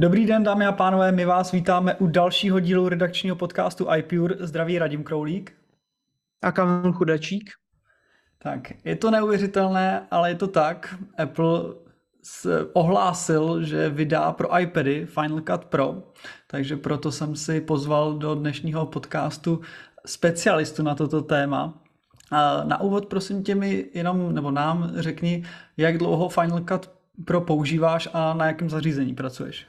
Dobrý den, dámy a pánové, my vás vítáme u dalšího dílu redakčního podcastu iPure. Zdraví Radim Kroulík. A Kamil Chudačík. Tak, je to neuvěřitelné, ale je to tak. Apple ohlásil, že vydá pro iPady Final Cut Pro, takže proto jsem si pozval do dnešního podcastu specialistu na toto téma. A na úvod prosím tě mi jenom, nebo nám řekni, jak dlouho Final Cut Pro používáš a na jakém zařízení pracuješ?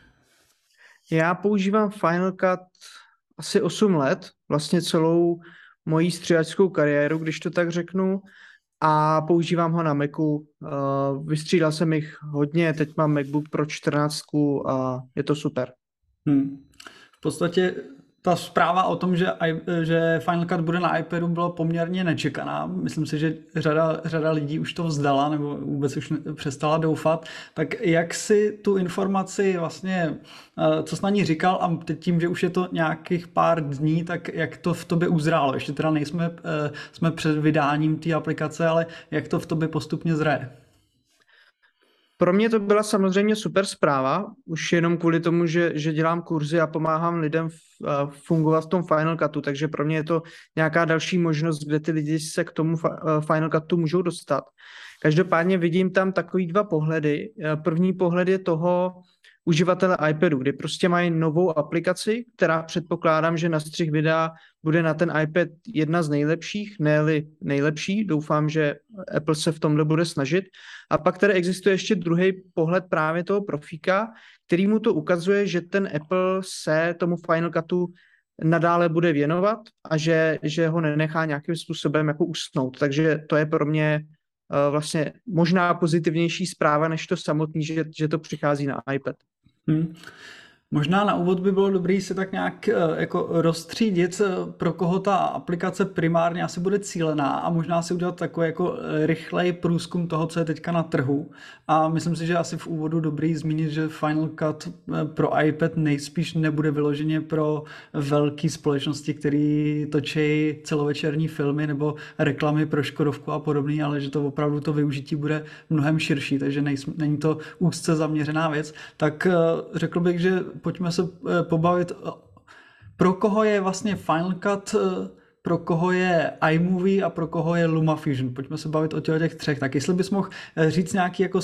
Já používám Final Cut asi 8 let, vlastně celou mojí stříhačskou kariéru, když to tak řeknu, a používám ho na Macu. Vystřídal jsem jich hodně, teď mám MacBook Pro 14 a je to super. Hmm. V podstatě ta zpráva o tom, že, že Final Cut bude na iPadu, byla poměrně nečekaná. Myslím si, že řada, řada lidí už to vzdala nebo vůbec už přestala doufat. Tak jak si tu informaci vlastně, eh, co jsi na ní říkal a teď tím, že už je to nějakých pár dní, tak jak to v tobě uzrálo? Ještě teda nejsme eh, jsme před vydáním té aplikace, ale jak to v tobě postupně zraje? Pro mě to byla samozřejmě super zpráva, už jenom kvůli tomu, že, že dělám kurzy a pomáhám lidem uh, fungovat v tom Final Cutu, takže pro mě je to nějaká další možnost, kde ty lidi se k tomu uh, Final Cutu můžou dostat. Každopádně vidím tam takový dva pohledy. Uh, první pohled je toho, uživatele iPadu, kdy prostě mají novou aplikaci, která předpokládám, že na střih videa bude na ten iPad jedna z nejlepších, ne nejlepší. Doufám, že Apple se v tomhle bude snažit. A pak tady existuje ještě druhý pohled právě toho profíka, který mu to ukazuje, že ten Apple se tomu Final Cutu nadále bude věnovat a že, že ho nenechá nějakým způsobem jako usnout. Takže to je pro mě uh, vlastně možná pozitivnější zpráva, než to samotný, že, že to přichází na iPad. Hmm. Možná na úvod by bylo dobré se tak nějak eh, jako rozstřídit, eh, pro koho ta aplikace primárně asi bude cílená a možná si udělat takový jako eh, rychlej průzkum toho, co je teďka na trhu. A myslím si, že asi v úvodu dobrý zmínit, že Final Cut pro iPad nejspíš nebude vyloženě pro velké společnosti, které točí celovečerní filmy nebo reklamy pro Škodovku a podobný, ale že to opravdu to využití bude mnohem širší, takže není to úzce zaměřená věc. Tak řekl bych, že pojďme se eh, pobavit, eh, pro koho je vlastně Final Cut, eh, pro koho je iMovie a pro koho je LumaFusion. Pojďme se bavit o těch třech. Tak jestli bys mohl říct nějaký jako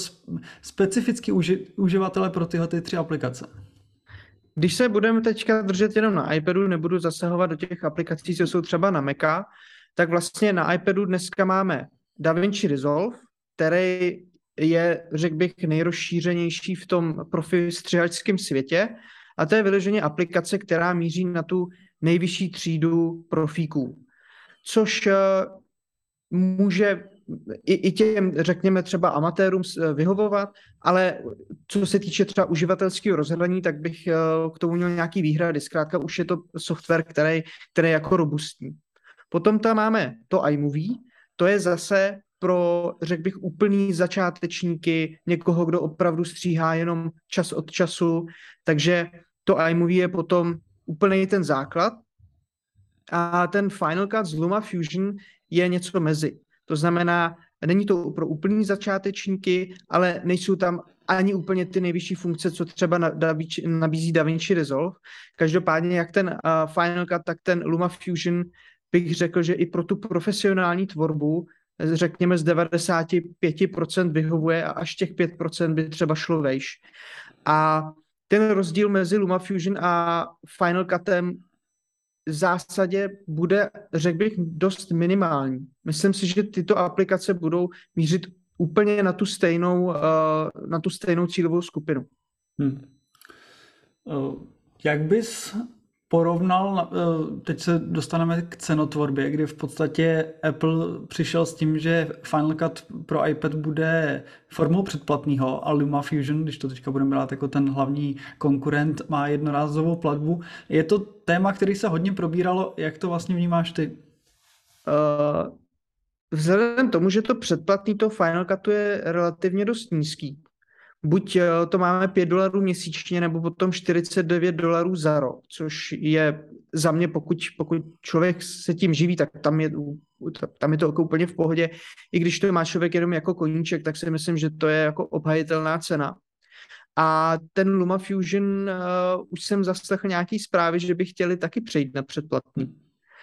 specifický uži, uživatele pro tyhle ty tři aplikace. Když se budeme teďka držet jenom na iPadu, nebudu zasahovat do těch aplikací, co jsou třeba na Maca, tak vlastně na iPadu dneska máme DaVinci Resolve, který je, řekl bych, nejrozšířenější v tom profi střihačském světě a to je vyloženě aplikace, která míří na tu nejvyšší třídu profíků, což eh, může i, i těm, řekněme, třeba amatérům eh, vyhovovat, ale co se týče třeba uživatelského rozhledání, tak bych eh, k tomu měl nějaký výhrady. Zkrátka už je to software, který, který je jako robustní. Potom tam máme to iMovie, to je zase pro, řekl bych, úplný začátečníky, někoho, kdo opravdu stříhá jenom čas od času, takže to iMovie je potom úplný ten základ a ten Final Cut z Luma Fusion je něco mezi. To znamená, není to pro úplný začátečníky, ale nejsou tam ani úplně ty nejvyšší funkce, co třeba nabízí DaVinci Resolve. Každopádně, jak ten uh, Final Cut, tak ten Luma Fusion bych řekl, že i pro tu profesionální tvorbu řekněme z 95% vyhovuje a až těch 5% by třeba šlo vejš. A ten rozdíl mezi LumaFusion a Final Cutem v zásadě bude, řekl bych, dost minimální. Myslím si, že tyto aplikace budou mířit úplně na tu stejnou, uh, na tu stejnou cílovou skupinu. Hmm. Jak bys porovnal, eh, teď se dostaneme k cenotvorbě, kdy v podstatě Apple přišel s tím, že Final Cut pro iPad bude formou předplatného a LumaFusion, když to teďka budeme brát jako ten hlavní konkurent, má jednorázovou platbu. Je to téma, který se hodně probíralo, jak to vlastně vnímáš ty? Uh, vzhledem tomu, že to předplatný to Final Cutu je relativně dost nízký, buď eh, to máme 5 dolarů měsíčně, nebo potom 49 dolarů za rok, což je za mě, pokud, pokud člověk se tím živí, tak tam je, tam je to jako úplně v pohodě. I když to má člověk jenom jako koníček, tak si myslím, že to je jako obhajitelná cena. A ten LumaFusion, uh, už jsem zaslechl nějaký zprávy, že by chtěli taky přejít na předplatný.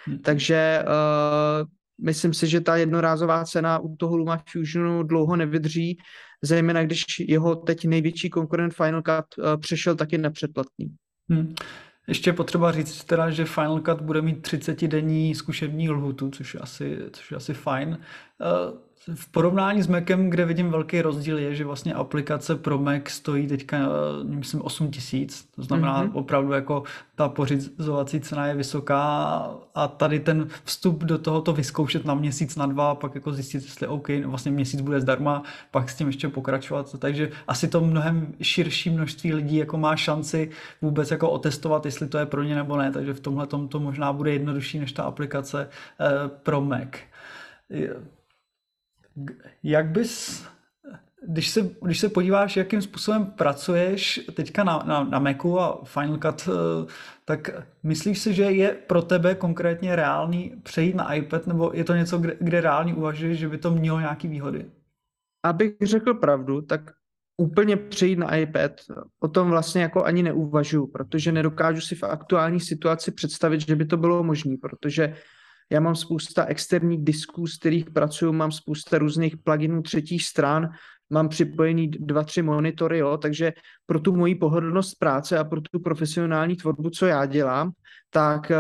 Hmm. Takže uh, myslím si, že ta jednorázová cena u toho LumaFusionu dlouho nevydrží, zejména když jeho teď největší konkurent Final Cut uh, přešel taky na předplatný. Hmm. Ještě potřeba říct teda, že Final Cut bude mít 30-denní zkušební lhutu, což je asi, což je asi fajn. V porovnání s Macem, kde vidím velký rozdíl, je, že vlastně aplikace pro Mac stojí teďka, eh, myslím, 8 tisíc. To znamená mm-hmm. opravdu jako ta pořizovací cena je vysoká a tady ten vstup do tohoto vyzkoušet na měsíc, na dva, pak jako zjistit, jestli OK, no vlastně měsíc bude zdarma, pak s tím ještě pokračovat. Takže asi to mnohem širší množství lidí jako má šanci vůbec jako otestovat, jestli to je pro ně nebo ne. Takže v tomhle to možná bude jednodušší než ta aplikace eh, pro Mac jak bys, když se, když se podíváš, jakým způsobem pracuješ teďka na, na, na Macu a Final Cut, eh, tak myslíš si, že je pro tebe konkrétně reálný přejít na iPad, nebo je to něco, kde, kde reálně uvažuješ, že by to mělo nějaké výhody? Abych řekl pravdu, tak úplně přejít na iPad, o tom vlastně jako ani neuvažuji, protože nedokážu si v aktuální situaci představit, že by to bylo možné, protože já mám spousta externích disků, z kterých pracuju, mám spousta různých pluginů třetích stran, mám připojený dva, tři monitory, jo, takže pro tu moji pohodlnost práce a pro tu profesionální tvorbu, co já dělám, tak, eh,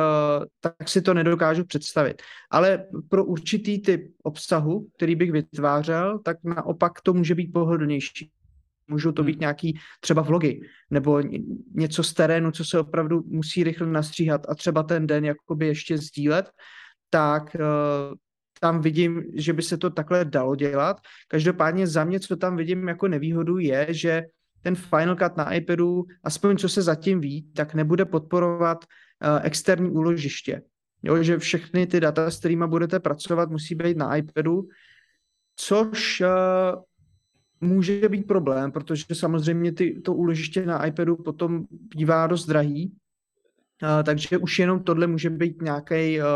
tak si to nedokážu představit. Ale pro určitý typ obsahu, který bych vytvářel, tak naopak to může být pohodlnější. Můžou to být hmm. nějaký třeba vlogy nebo něco z terénu, co se opravdu musí rychle nastříhat a třeba ten den jakoby ještě sdílet tak uh, tam vidím, že by se to takhle dalo dělat. Každopádně za mě, co tam vidím jako nevýhodu, je, že ten Final Cut na iPadu, aspoň co se zatím ví, tak nebude podporovat uh, externí úložiště. Jo, že všechny ty data, s kterými budete pracovat, musí být na iPadu, což uh, může být problém, protože samozřejmě ty, to úložiště na iPadu potom bývá dost drahý takže už jenom tohle může být nějaký uh,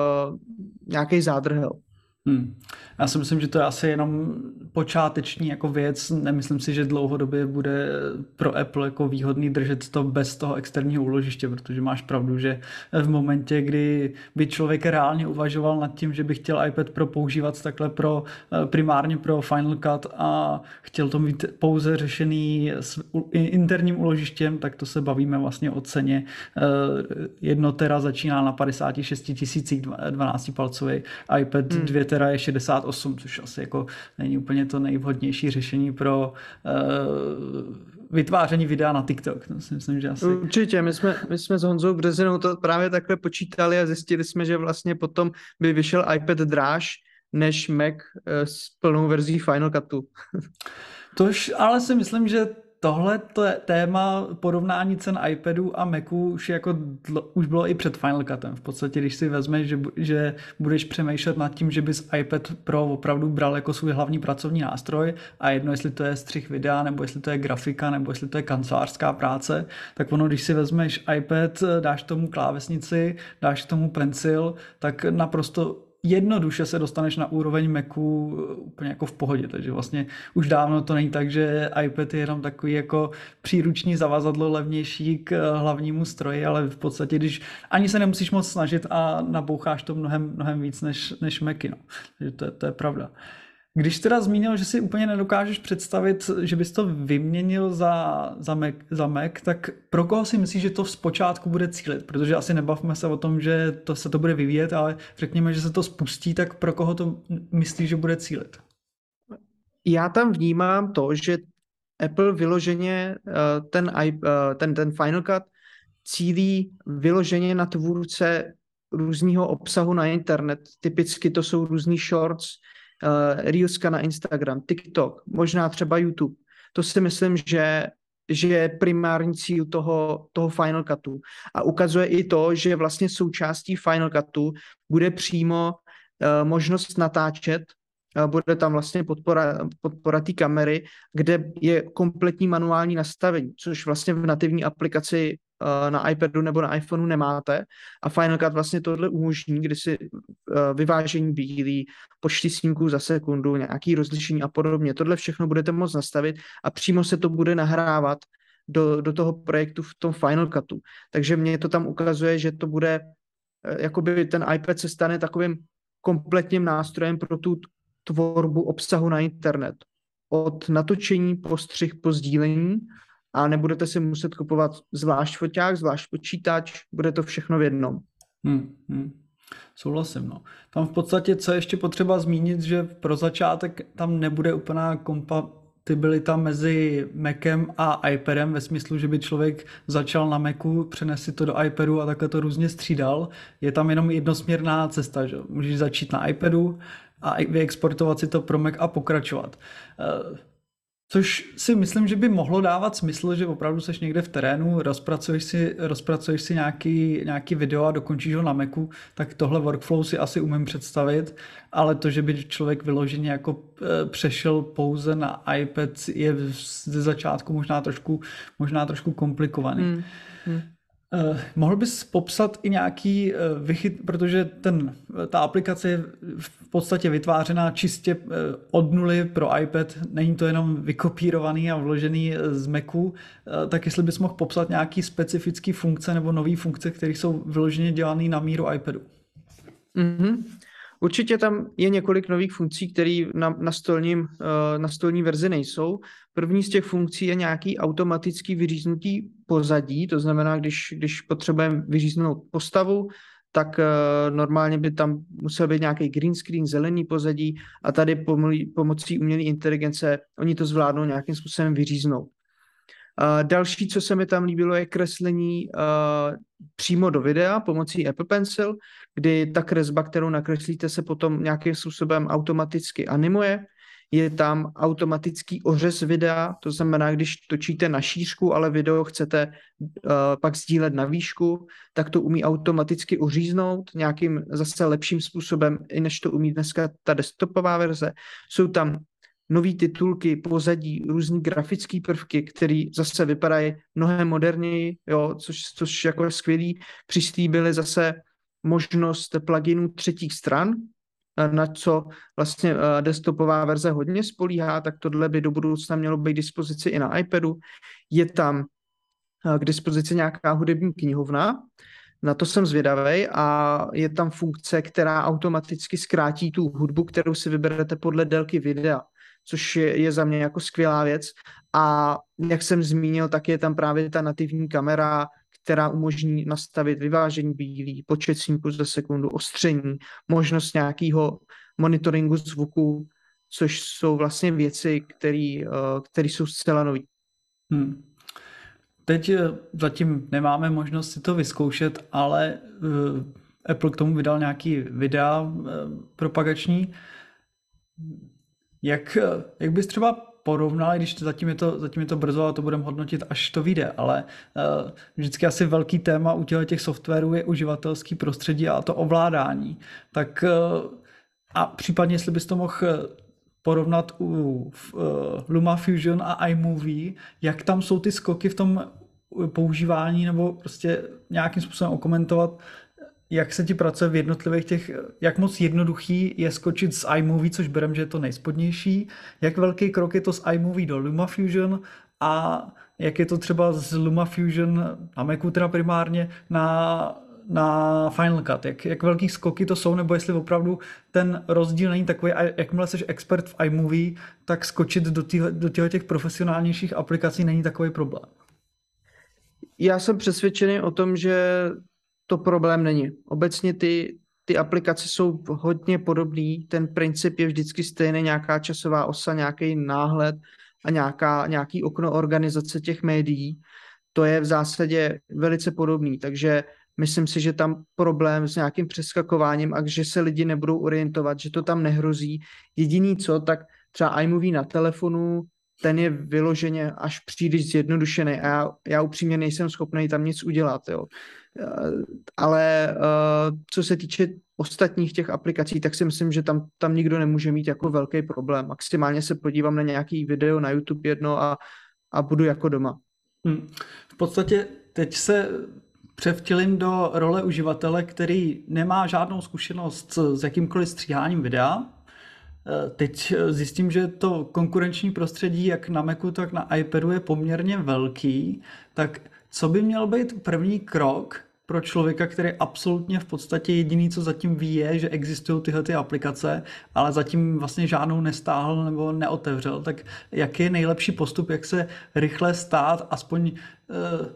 nějaký zádrhel. Hmm. Já si myslím, že to je asi jenom počáteční jako věc. Nemyslím si, že dlouhodobě bude pro Apple jako výhodný držet to bez toho externího úložiště, protože máš pravdu, že v momentě, kdy by člověk reálně uvažoval nad tím, že by chtěl iPad Pro používat takhle pro, eh, primárně pro Final Cut a chtěl to mít pouze řešený s interním úložištěm, tak to se bavíme vlastně o ceně. Eh, jedno tera začíná na 56 tisících 12 palcový iPad hmm. 2 tera je 68, což asi jako není úplně to nejvhodnější řešení pro uh, vytváření videa na TikTok. To si myslím, že asi... Určitě, my jsme, my jsme s Honzou Brezinou to právě takhle počítali a zjistili jsme, že vlastně potom by vyšel iPad dráž než Mac eh, s plnou verzí Final Cutu. Tož ale si myslím, že tohle téma porovnání cen iPadu a Macu už, jako dlo, už bylo i před Final Cutem. V podstatě, když si vezmeš, že, že budeš přemýšlet nad tím, že bys iPad Pro opravdu bral jako svůj hlavní pracovní nástroj a jedno, jestli to je střih videa, nebo jestli to je grafika, nebo jestli to je kancelářská práce, tak ono, když si vezmeš iPad, dáš tomu klávesnici, dáš tomu pencil, tak naprosto jednoduše se dostaneš na úroveň Macu úplně jako v pohodě, takže vlastně už dávno to není tak, že iPad je jenom takový jako příruční zavazadlo levnější k hlavnímu stroji, ale v podstatě, když ani se nemusíš moc snažit a naboucháš to mnohem, mnohem víc než, než Macy, no. Takže to to je pravda. Když teda zmínil, že si úplně nedokážeš představit, že bys to vyměnil za, za, Mac, za Mac, tak pro koho si myslíš, že to zpočátku bude cílit? Protože asi nebavme se o tom, že to se to bude vyvíjet, ale řekněme, že se to spustí, tak pro koho to myslíš, že bude cílit? Já tam vnímám to, že Apple vyloženě uh, ten, uh, ten, ten Final Cut cílí vyloženě na tvůrce různého obsahu na internet. Typicky to jsou různý shorts, Reelska na Instagram, TikTok, možná třeba YouTube. To si myslím, že že je primární cíl toho, toho Final Cutu. A ukazuje i to, že vlastně součástí Final Cutu bude přímo uh, možnost natáčet, uh, bude tam vlastně podpora, podpora té kamery, kde je kompletní manuální nastavení, což vlastně v nativní aplikaci Eh, na iPadu nebo na iPhoneu nemáte a Final Cut vlastně tohle umožní, kdy si eh, vyvážení bílý, počty snímků za sekundu, nějaký rozlišení a podobně. Tohle všechno budete moct nastavit a přímo se to bude nahrávat do, do toho projektu v tom Final Cutu. Takže mě to tam ukazuje, že to bude, eh, jakoby ten iPad se stane takovým kompletním nástrojem pro tu tvorbu obsahu na internet. Od natočení, postřih, po sdílení a nebudete si muset kupovat zvlášť foťák, zvlášť počítač, bude to všechno v jednom. Hmm, hmm. Souhlasím, no. Tam v podstatě, co je ještě potřeba zmínit, že pro začátek tam nebude úplná kompatibilita mezi Macem a iPadem ve smyslu, že by člověk začal na Macu, přenesl to do iPadu a takhle to různě střídal. Je tam jenom jednosměrná cesta, že můžeš začít na iPadu a vyexportovat si to pro Mac a pokračovat. Což si myslím, že by mohlo dávat smysl, že opravdu seš někde v terénu, rozpracuješ si, rozpracuješ si nějaký, nějaký video a dokončíš ho na Macu, tak tohle workflow si asi umím představit, ale to, že by člověk vyloženě jako e, přešel pouze na iPad, je ze začátku možná trošku, možná trošku komplikovaný. Hmm. Hmm. Uh, mohl bys popsat i nějaký uh, vychyt, protože ten, ta aplikace je v podstatě vytvářená čistě uh, od nuly pro iPad, není to jenom vykopírovaný a vložený z Macu, uh, tak jestli bys mohl popsat nějaký specifický funkce nebo nové funkce, které jsou vyloženě dělané na míru iPadu. Mm-hmm. Určitě tam je několik nových funkcí, které na, na, stolním, na stolní verzi nejsou. První z těch funkcí je nějaký automatický vyříznutí pozadí, to znamená, když, když potřebujeme vyříznout postavu, tak uh, normálně by tam musel být nějaký green screen, zelený pozadí a tady pomlí, pomocí umělé inteligence oni to zvládnou nějakým způsobem vyříznout. Uh, další, co se mi tam líbilo, je kreslení uh, přímo do videa pomocí Apple Pencil, kdy ta kresba, kterou nakreslíte, se potom nějakým způsobem automaticky animuje je tam automatický ořez videa, to znamená, když točíte na šířku, ale video chcete uh, pak sdílet na výšku, tak to umí automaticky uříznout nějakým zase lepším způsobem, i než to umí dneska ta desktopová verze. Jsou tam nové titulky, pozadí, různý grafické prvky, které zase vypadají mnohem moderněji, jo, což, což jako skvělý. Přislíbili zase možnost pluginů třetích stran, na co vlastně eh, desktopová verze hodně spolíhá, tak tohle by do budoucna mělo být dispozici i na iPadu. Je tam eh, k dispozici nějaká hudební knihovna, na to jsem zvědavý a je tam funkce, která automaticky zkrátí tu hudbu, kterou si vyberete podle délky videa, což je, je za mě jako skvělá věc. A jak jsem zmínil, tak je tam právě ta nativní kamera, která umožní nastavit vyvážení bílý, počet snímků za sekundu, ostření, možnost nějakého monitoringu zvuku, což jsou vlastně věci, které jsou zcela nové. Hmm. Teď eh, zatím nemáme možnost si to vyzkoušet, ale uh, Apple k tomu vydal nějaký videa propagační. Jak, jak bys třeba porovnali, když zatím je to, zatím je to brzo a to budeme hodnotit, až to vyjde, ale uh, vždycky asi velký téma u těch softwarů je uživatelský prostředí a to ovládání. Tak uh, a případně, jestli bys to mohl eh, porovnat u uh, LumaFusion a iMovie, jak tam jsou ty skoky v tom používání nebo prostě nějakým způsobem okomentovat, jak se ti pracuje v jednotlivých těch, jak moc jednoduchý je skočit z iMovie, což berem, že je to nejspodnější, jak velký krok je to z iMovie do LumaFusion a jak je to třeba z LumaFusion na Macu teda primárně na, na Final Cut, jak, jak velký skoky to jsou, nebo jestli opravdu ten rozdíl není takový, a jakmile jsi expert v iMovie, tak skočit do, týhle, do těch profesionálnějších aplikací není takový problém. Já jsem přesvědčený o tom, že to problém není. Obecně ty, ty aplikace jsou hodně podobné, ten princip je vždycky stejný, nějaká časová osa, nějaký náhled a nějaká, nějaký okno organizace těch médií. To je v zásadě velice podobný, takže myslím si, že tam problém s nějakým přeskakováním a že se lidi nebudou orientovat, že to tam nehrozí. Jediný co, tak třeba iMovie na telefonu, ten je vyloženě až příliš zjednodušený a já, já upřímně nejsem schopný tam nic udělat. Jo. Eh, ale uh, co se týče ostatních těch aplikací, tak si myslím, že tam, tam nikdo nemůže mít jako velký problém. Maximálně se podívám na nějaký video na YouTube jedno a, a budu jako doma. Hmm. V podstatě teď se převtělím do role uživatele, který nemá žádnou zkušenost s jakýmkoliv stříháním videa, Eh, teď zjistím, že to konkurenční prostředí jak na Macu, tak na iPadu je poměrně velký, tak co by měl být první krok pro člověka, který absolutně v podstatě jediný, co zatím ví, je, že existují tyhle ty aplikace, ale zatím vlastně žádnou nestáhl nebo neotevřel, tak jaký je nejlepší postup, jak se rychle stát aspoň uh,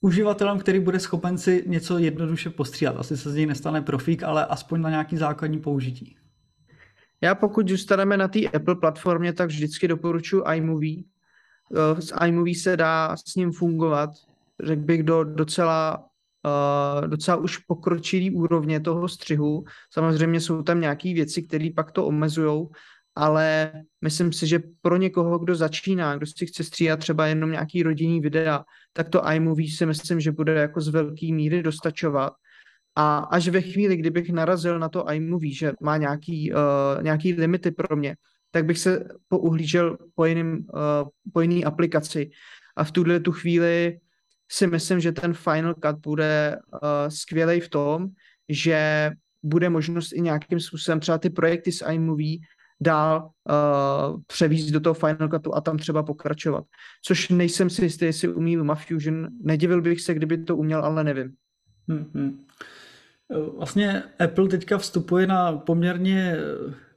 uživatelem, který bude schopen si něco jednoduše postříhat. Asi se z něj nestane profík, ale aspoň na nějaký základní použití. Já pokud zůstaneme na té Apple platformě, tak vždycky doporučuji iMovie. Eh, s iMovie se dá s ním fungovat, řekl bych, do docela, uh, docela už pokročilý úrovně toho střihu. Samozřejmě jsou tam nějaké věci, které pak to omezují, ale myslím si, že pro někoho, kdo začíná, kdo si chce stříhat třeba jenom nějaký rodinný videa, tak to iMovie si myslím, že bude jako z velké míry dostačovat. A až ve chvíli, kdybych narazil na to iMovie, že má nějaký, uh, nějaký limity pro mě, tak bych se pouhlížel po, jiným, uh, po jiný aplikaci. A v tuhle tu chvíli si myslím, že ten Final Cut bude uh, skvělý v tom, že bude možnost i nějakým způsobem třeba ty projekty z iMovie dál uh, převízt do toho Final Cutu a tam třeba pokračovat. Což nejsem si jistý, jestli umí LumaFusion. Nedivil bych se, kdyby to uměl, ale nevím. Hmm, Vlastně Apple teďka vstupuje na poměrně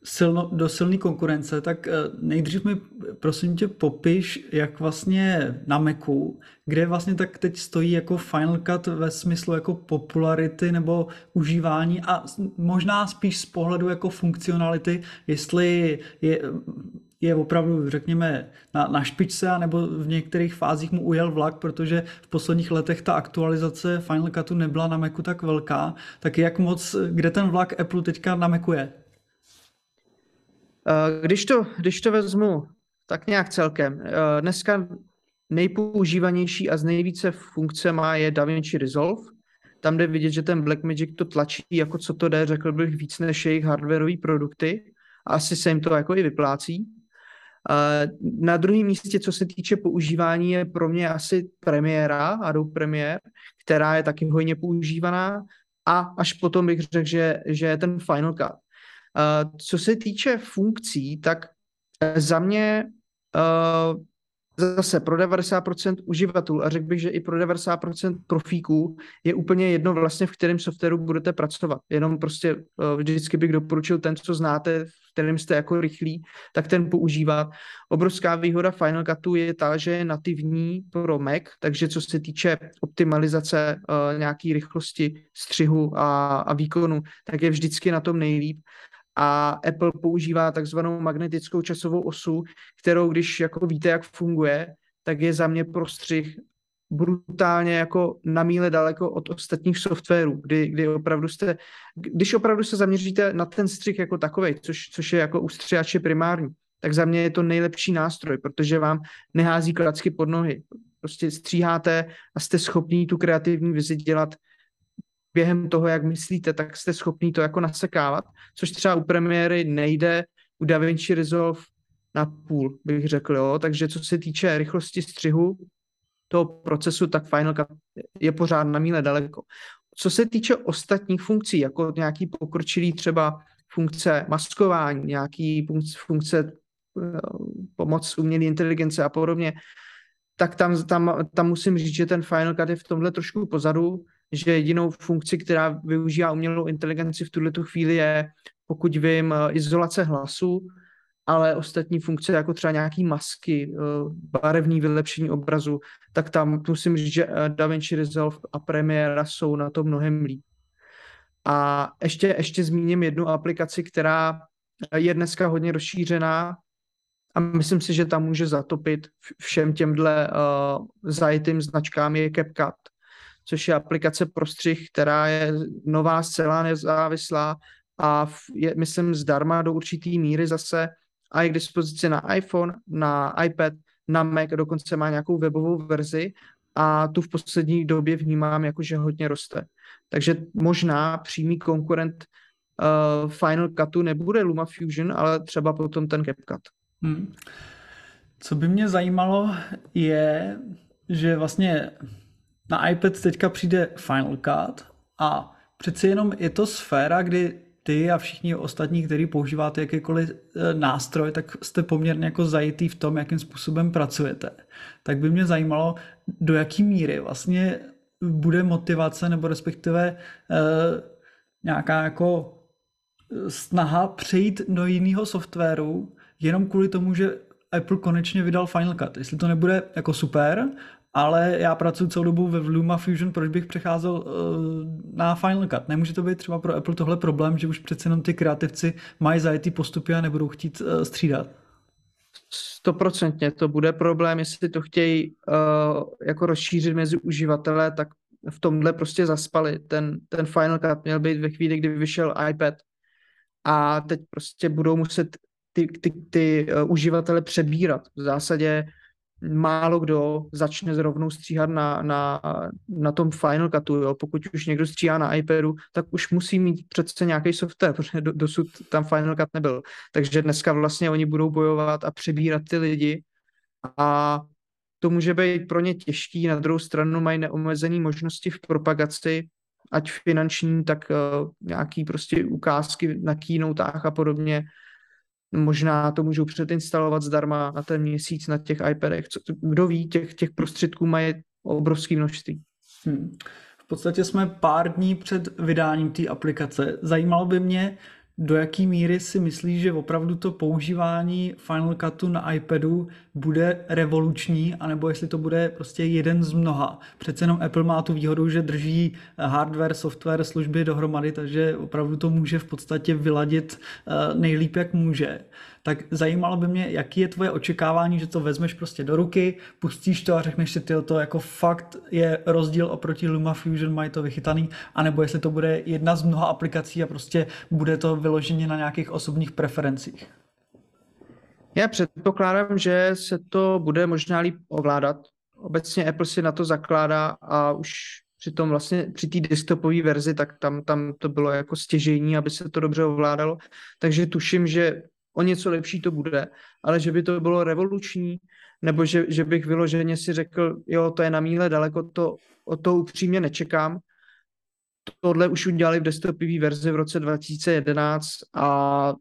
silno, do silné konkurence, tak eh, nejdřív mi prosím tě popiš, jak vlastně na Macu, kde vlastně tak teď stojí jako Final Cut ve smyslu jako popularity nebo užívání a možná spíš z pohledu jako funkcionality, jestli je, je opravdu, řekněme, na, na špičce, nebo v některých fázích mu ujel vlak, protože v posledních letech ta aktualizace Final Cutu nebyla na Macu tak velká, tak jak moc, kde ten vlak Apple teďka na Macu je? Eh, když to, když to vezmu tak nějak celkem, eh, dneska nejpoužívanější a z nejvíce funkce má je DaVinci Resolve. Tam jde vidět, že ten Blackmagic to tlačí, jako co to jde, řekl bych, víc než jejich hardwareové produkty. Asi se jim to jako i vyplácí. Eh, na druhém místě, co se týče používání, je pro mě asi Premiéra, Adobe Premiere, která je taky hojně používaná a až potom bych řekl, že, že je ten Final Cut. Co se týče funkcí, tak eh, za mě uh, zase pro 90% uživatelů a řekl bych, že i pro 90% profíků je úplně jedno vlastně, v kterém softwaru budete pracovat. Jenom prostě uh, vždycky bych doporučil ten, co znáte, v kterém jste jako rychlí, tak ten používat. Obrovská výhoda Final Cutu je ta, že je nativní pro Mac, takže co se týče optimalizace uh, nějaký rychlosti střihu a, a výkonu, tak je vždycky na tom nejlíp a Apple používá takzvanou magnetickou časovou osu, kterou když jako víte, jak funguje, tak je za mě prostřih brutálně jako na míle daleko od ostatních softwarů, kdy, kdy opravdu jste, když opravdu se zaměříte na ten střih jako takový, což, což je jako ustřihače primární, tak za mě je to nejlepší nástroj, protože vám nehází klacky pod nohy. Prostě stříháte a jste schopní tu kreativní vizi dělat během toho, jak myslíte, tak jste schopný to jako nasekávat, což třeba u premiéry nejde, u DaVinci Resolve na půl, bych řekl, jo. Takže co se týče rychlosti střihu toho procesu, tak Final Cut je pořád na míle daleko. Co se týče ostatních funkcí, jako nějaký pokročilý třeba funkce maskování, nějaký funkce eh, pomoc umělé inteligence a podobně, tak tam, tam, tam musím říct, že ten Final Cut je v tomhle trošku pozadu, že jedinou funkci, která využívá umělou inteligenci v tuhle chvíli je, pokud vím, eh, izolace hlasu, ale ostatní funkce, jako třeba nějaký masky, eh, barevný vylepšení obrazu, tak tam musím říct, že eh, DaVinci Resolve a Premiere jsou na to mnohem líp. A ještě, ještě zmíním jednu aplikaci, která je dneska hodně rozšířená a myslím si, že tam může zatopit všem těmhle uh, zajetým značkám je CapCut což je aplikace Prostřih, která je nová, zcela nezávislá a je, myslím, zdarma do určitý míry zase a je k dispozici na iPhone, na iPad, na Mac, dokonce má nějakou webovou verzi a tu v poslední době vnímám jako, že hodně roste. Takže možná přímý konkurent uh, Final Cutu nebude LumaFusion, ale třeba potom ten CapCut. Hmm. Co by mě zajímalo je, že vlastně na iPad teďka přijde Final Cut a přeci jenom je to sféra, kdy ty a všichni ostatní, kteří používáte jakýkoliv eh, nástroj, tak jste poměrně jako zajitý v tom, jakým způsobem pracujete. Tak by mě zajímalo, do jaký míry vlastně bude motivace nebo respektive eh, nějaká jako snaha přejít do jiného softwaru jenom kvůli tomu, že Apple konečně vydal Final Cut. Jestli to nebude jako super, ale já pracuji celou dobu ve Luma Fusion, proč bych přecházel uh, na Final Cut? Nemůže to být třeba pro Apple tohle problém, že už přece jenom ty kreativci mají zajetý postupy a nebudou chtít uh, střídat? Stoprocentně to bude problém, jestli to chtějí uh, jako rozšířit mezi uživatele, tak v tomhle prostě zaspali. Ten, ten Final Cut měl být ve chvíli, kdy vyšel iPad a teď prostě budou muset ty, ty, ty uh, uživatele přebírat. V zásadě málo kdo začne zrovnou stříhat na, na, na tom Final Cutu. Jo. Pokud už někdo stříhá na iPadu, tak už musí mít přece nějaký software, protože do, dosud tam Final Cut nebyl. Takže dneska vlastně oni budou bojovat a přebírat ty lidi a to může být pro ně těžký. Na druhou stranu mají neomezené možnosti v propagaci, ať finanční, tak uh, nějaký prostě ukázky na keynoteách a podobně Možná to můžou předinstalovat zdarma na ten měsíc na těch iPadech. Co, kdo ví, těch, těch prostředků mají obrovské množství. Hmm. V podstatě jsme pár dní před vydáním té aplikace. Zajímalo by mě, do jaký míry si myslíš, že opravdu to používání Final Cutu na iPadu bude revoluční, anebo jestli to bude prostě jeden z mnoha. Přece jenom Apple má tu výhodu, že drží hardware, software, služby dohromady, takže opravdu to může v podstatě vyladit eh, nejlíp, jak může tak zajímalo by mě, jaký je tvoje očekávání, že to vezmeš prostě do ruky, pustíš to a řekneš si, ty to jako fakt je rozdíl oproti Luma Fusion, mají to vychytaný, anebo jestli to bude jedna z mnoha aplikací a prostě bude to vyloženě na nějakých osobních preferencích. Já předpokládám, že se to bude možná líp ovládat. Obecně Apple si na to zakládá a už při tom vlastně při té desktopové verzi, tak tam, tam to bylo jako stěžení, aby se to dobře ovládalo. Takže tuším, že o něco lepší to bude, ale že by to bylo revoluční, nebo že, že bych vyloženě si řekl, jo, to je na míle daleko, to, o to upřímně nečekám. Tohle už udělali v desktopové verzi v roce 2011 a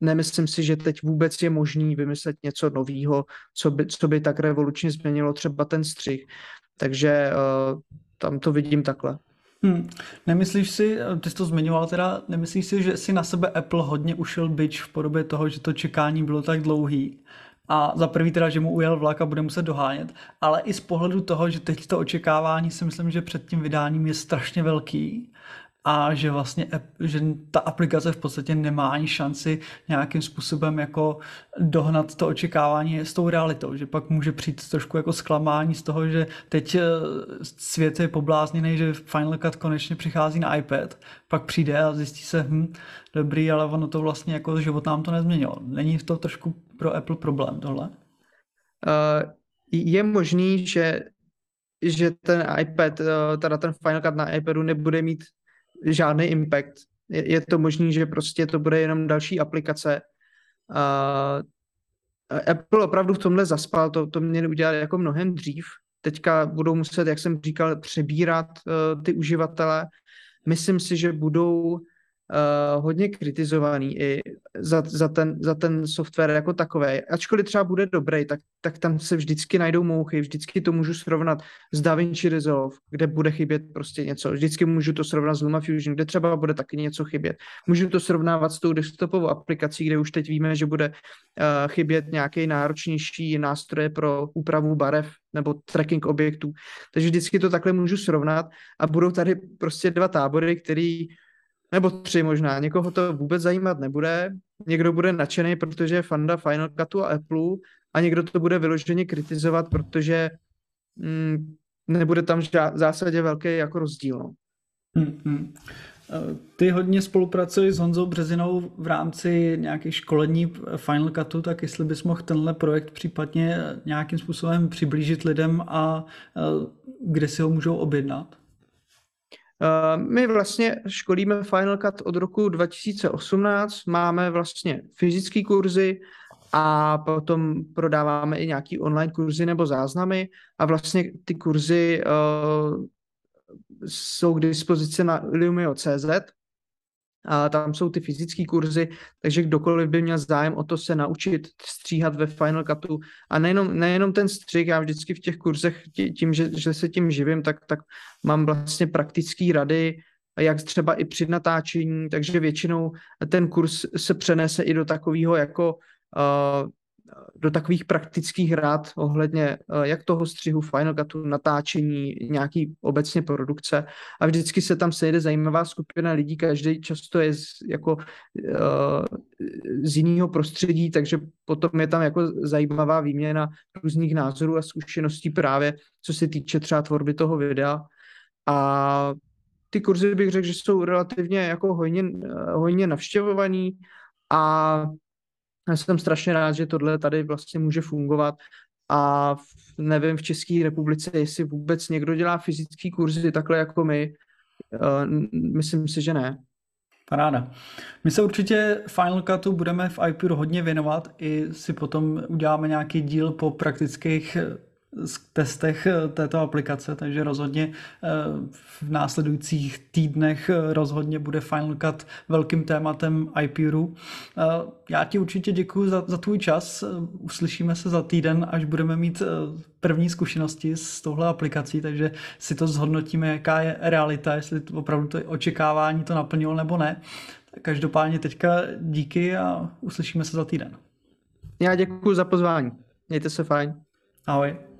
nemyslím si, že teď vůbec je možný vymyslet něco nového, co by, co by tak revolučně změnilo třeba ten střih. Takže uh, tam to vidím takhle. Hmm. Nemyslíš si, ty jsi to zmiňoval teda, nemyslíš si, že si na sebe Apple hodně ušel byč v podobě toho, že to čekání bylo tak dlouhý? A za prvý teda, že mu ujel vlak a bude muset dohánět, ale i z pohledu toho, že teď to očekávání si myslím, že před tím vydáním je strašně velký a že vlastně že ta aplikace v podstatě nemá ani šanci nějakým způsobem jako dohnat to očekávání s tou realitou, že pak může přijít trošku jako zklamání z toho, že teď eh, svět je poblázněný, že Final Cut konečně přichází na iPad, pak přijde a zjistí se, hm, dobrý, ale ono to vlastně jako život nám to nezměnilo. Není to trošku pro Apple problém tohle? Uh, je možný, že že ten iPad, eh, teda ten Final Cut na iPadu nebude mít žádný impact. Je, je to možné, že prostě to bude jenom další aplikace. Uh, Apple opravdu v tomhle zaspal, to, to měli udělat jako mnohem dřív. Teďka budou muset, jak jsem říkal, přebírat uh, ty uživatele. Myslím si, že budou uh, hodně kritizovaný i za, za, ten, za ten software jako takový. Ačkoliv třeba bude dobrý, tak, tak tam se vždycky najdou mouchy, vždycky to můžu srovnat s DaVinci Resolve, kde bude chybět prostě něco. Vždycky můžu to srovnat s LumaFusion, kde třeba bude taky něco chybět. Můžu to srovnávat s tou desktopovou aplikací, kde už teď víme, že bude uh, chybět nějaký náročnější nástroj pro úpravu barev nebo tracking objektů. Takže vždycky to takhle můžu srovnat a budou tady prostě dva tábory, který nebo tři možná. Někoho to vůbec zajímat nebude, někdo bude nadšený, protože je fanda Final Cutu a Apple a někdo to bude vyloženě kritizovat, protože mm, nebude tam v zásadě velký jako rozdíl. Mm-hmm. Ty hodně spolupracuješ s Honzou Březinou v rámci nějakých školení Final Cutu, tak jestli bys mohl tenhle projekt případně nějakým způsobem přiblížit lidem a kde si ho můžou objednat? Eh, my vlastně školíme Final Cut od roku 2018, máme vlastně fyzické kurzy a potom prodáváme i nějaký online kurzy nebo záznamy a vlastně ty kurzy uh, jsou k dispozici na Illumio.cz a tam jsou ty fyzické kurzy, takže kdokoliv by měl zájem o to se naučit stříhat ve Final Cutu a nejenom, nejenom ten střih, já vždycky v těch kurzech tím, že, že se tím živím, tak, tak mám vlastně praktické rady, jak třeba i při natáčení, takže většinou ten kurz se přenese i do takového jako uh, do takových praktických rád ohledně uh, jak toho střihu, Final Cutu, natáčení, nějaký obecně produkce. A vždycky se tam sejde zajímavá skupina lidí, každý často je z, jako uh, z jiného prostředí, takže potom je tam jako zajímavá výměna různých názorů a zkušeností právě, co se týče třeba tvorby toho videa. A ty kurzy bych řekl, že jsou relativně jako hojně, hojně navštěvovaný a já jsem strašně rád, že tohle tady vlastně může fungovat a nevím v České republice, jestli vůbec někdo dělá fyzické kurzy takhle jako my. Myslím si, že ne. Paráda. My se určitě Final Cutu budeme v iPure hodně věnovat, i si potom uděláme nějaký díl po praktických testech eh, této aplikace, takže rozhodně eh, v následujících týdnech eh, rozhodně bude Final Cut velkým tématem iPuru. Já ti určitě děkuji za, za tvůj čas. Uslyšíme se za týden, až budeme mít první zkušenosti s touhle aplikací, takže si to zhodnotíme, jaká je realita, jestli to opravdu to očekávání to naplnilo nebo ne. Každopádně teďka díky a uslyšíme se za týden. Já děkuji za pozvání. Mějte se fajn. Ahoj.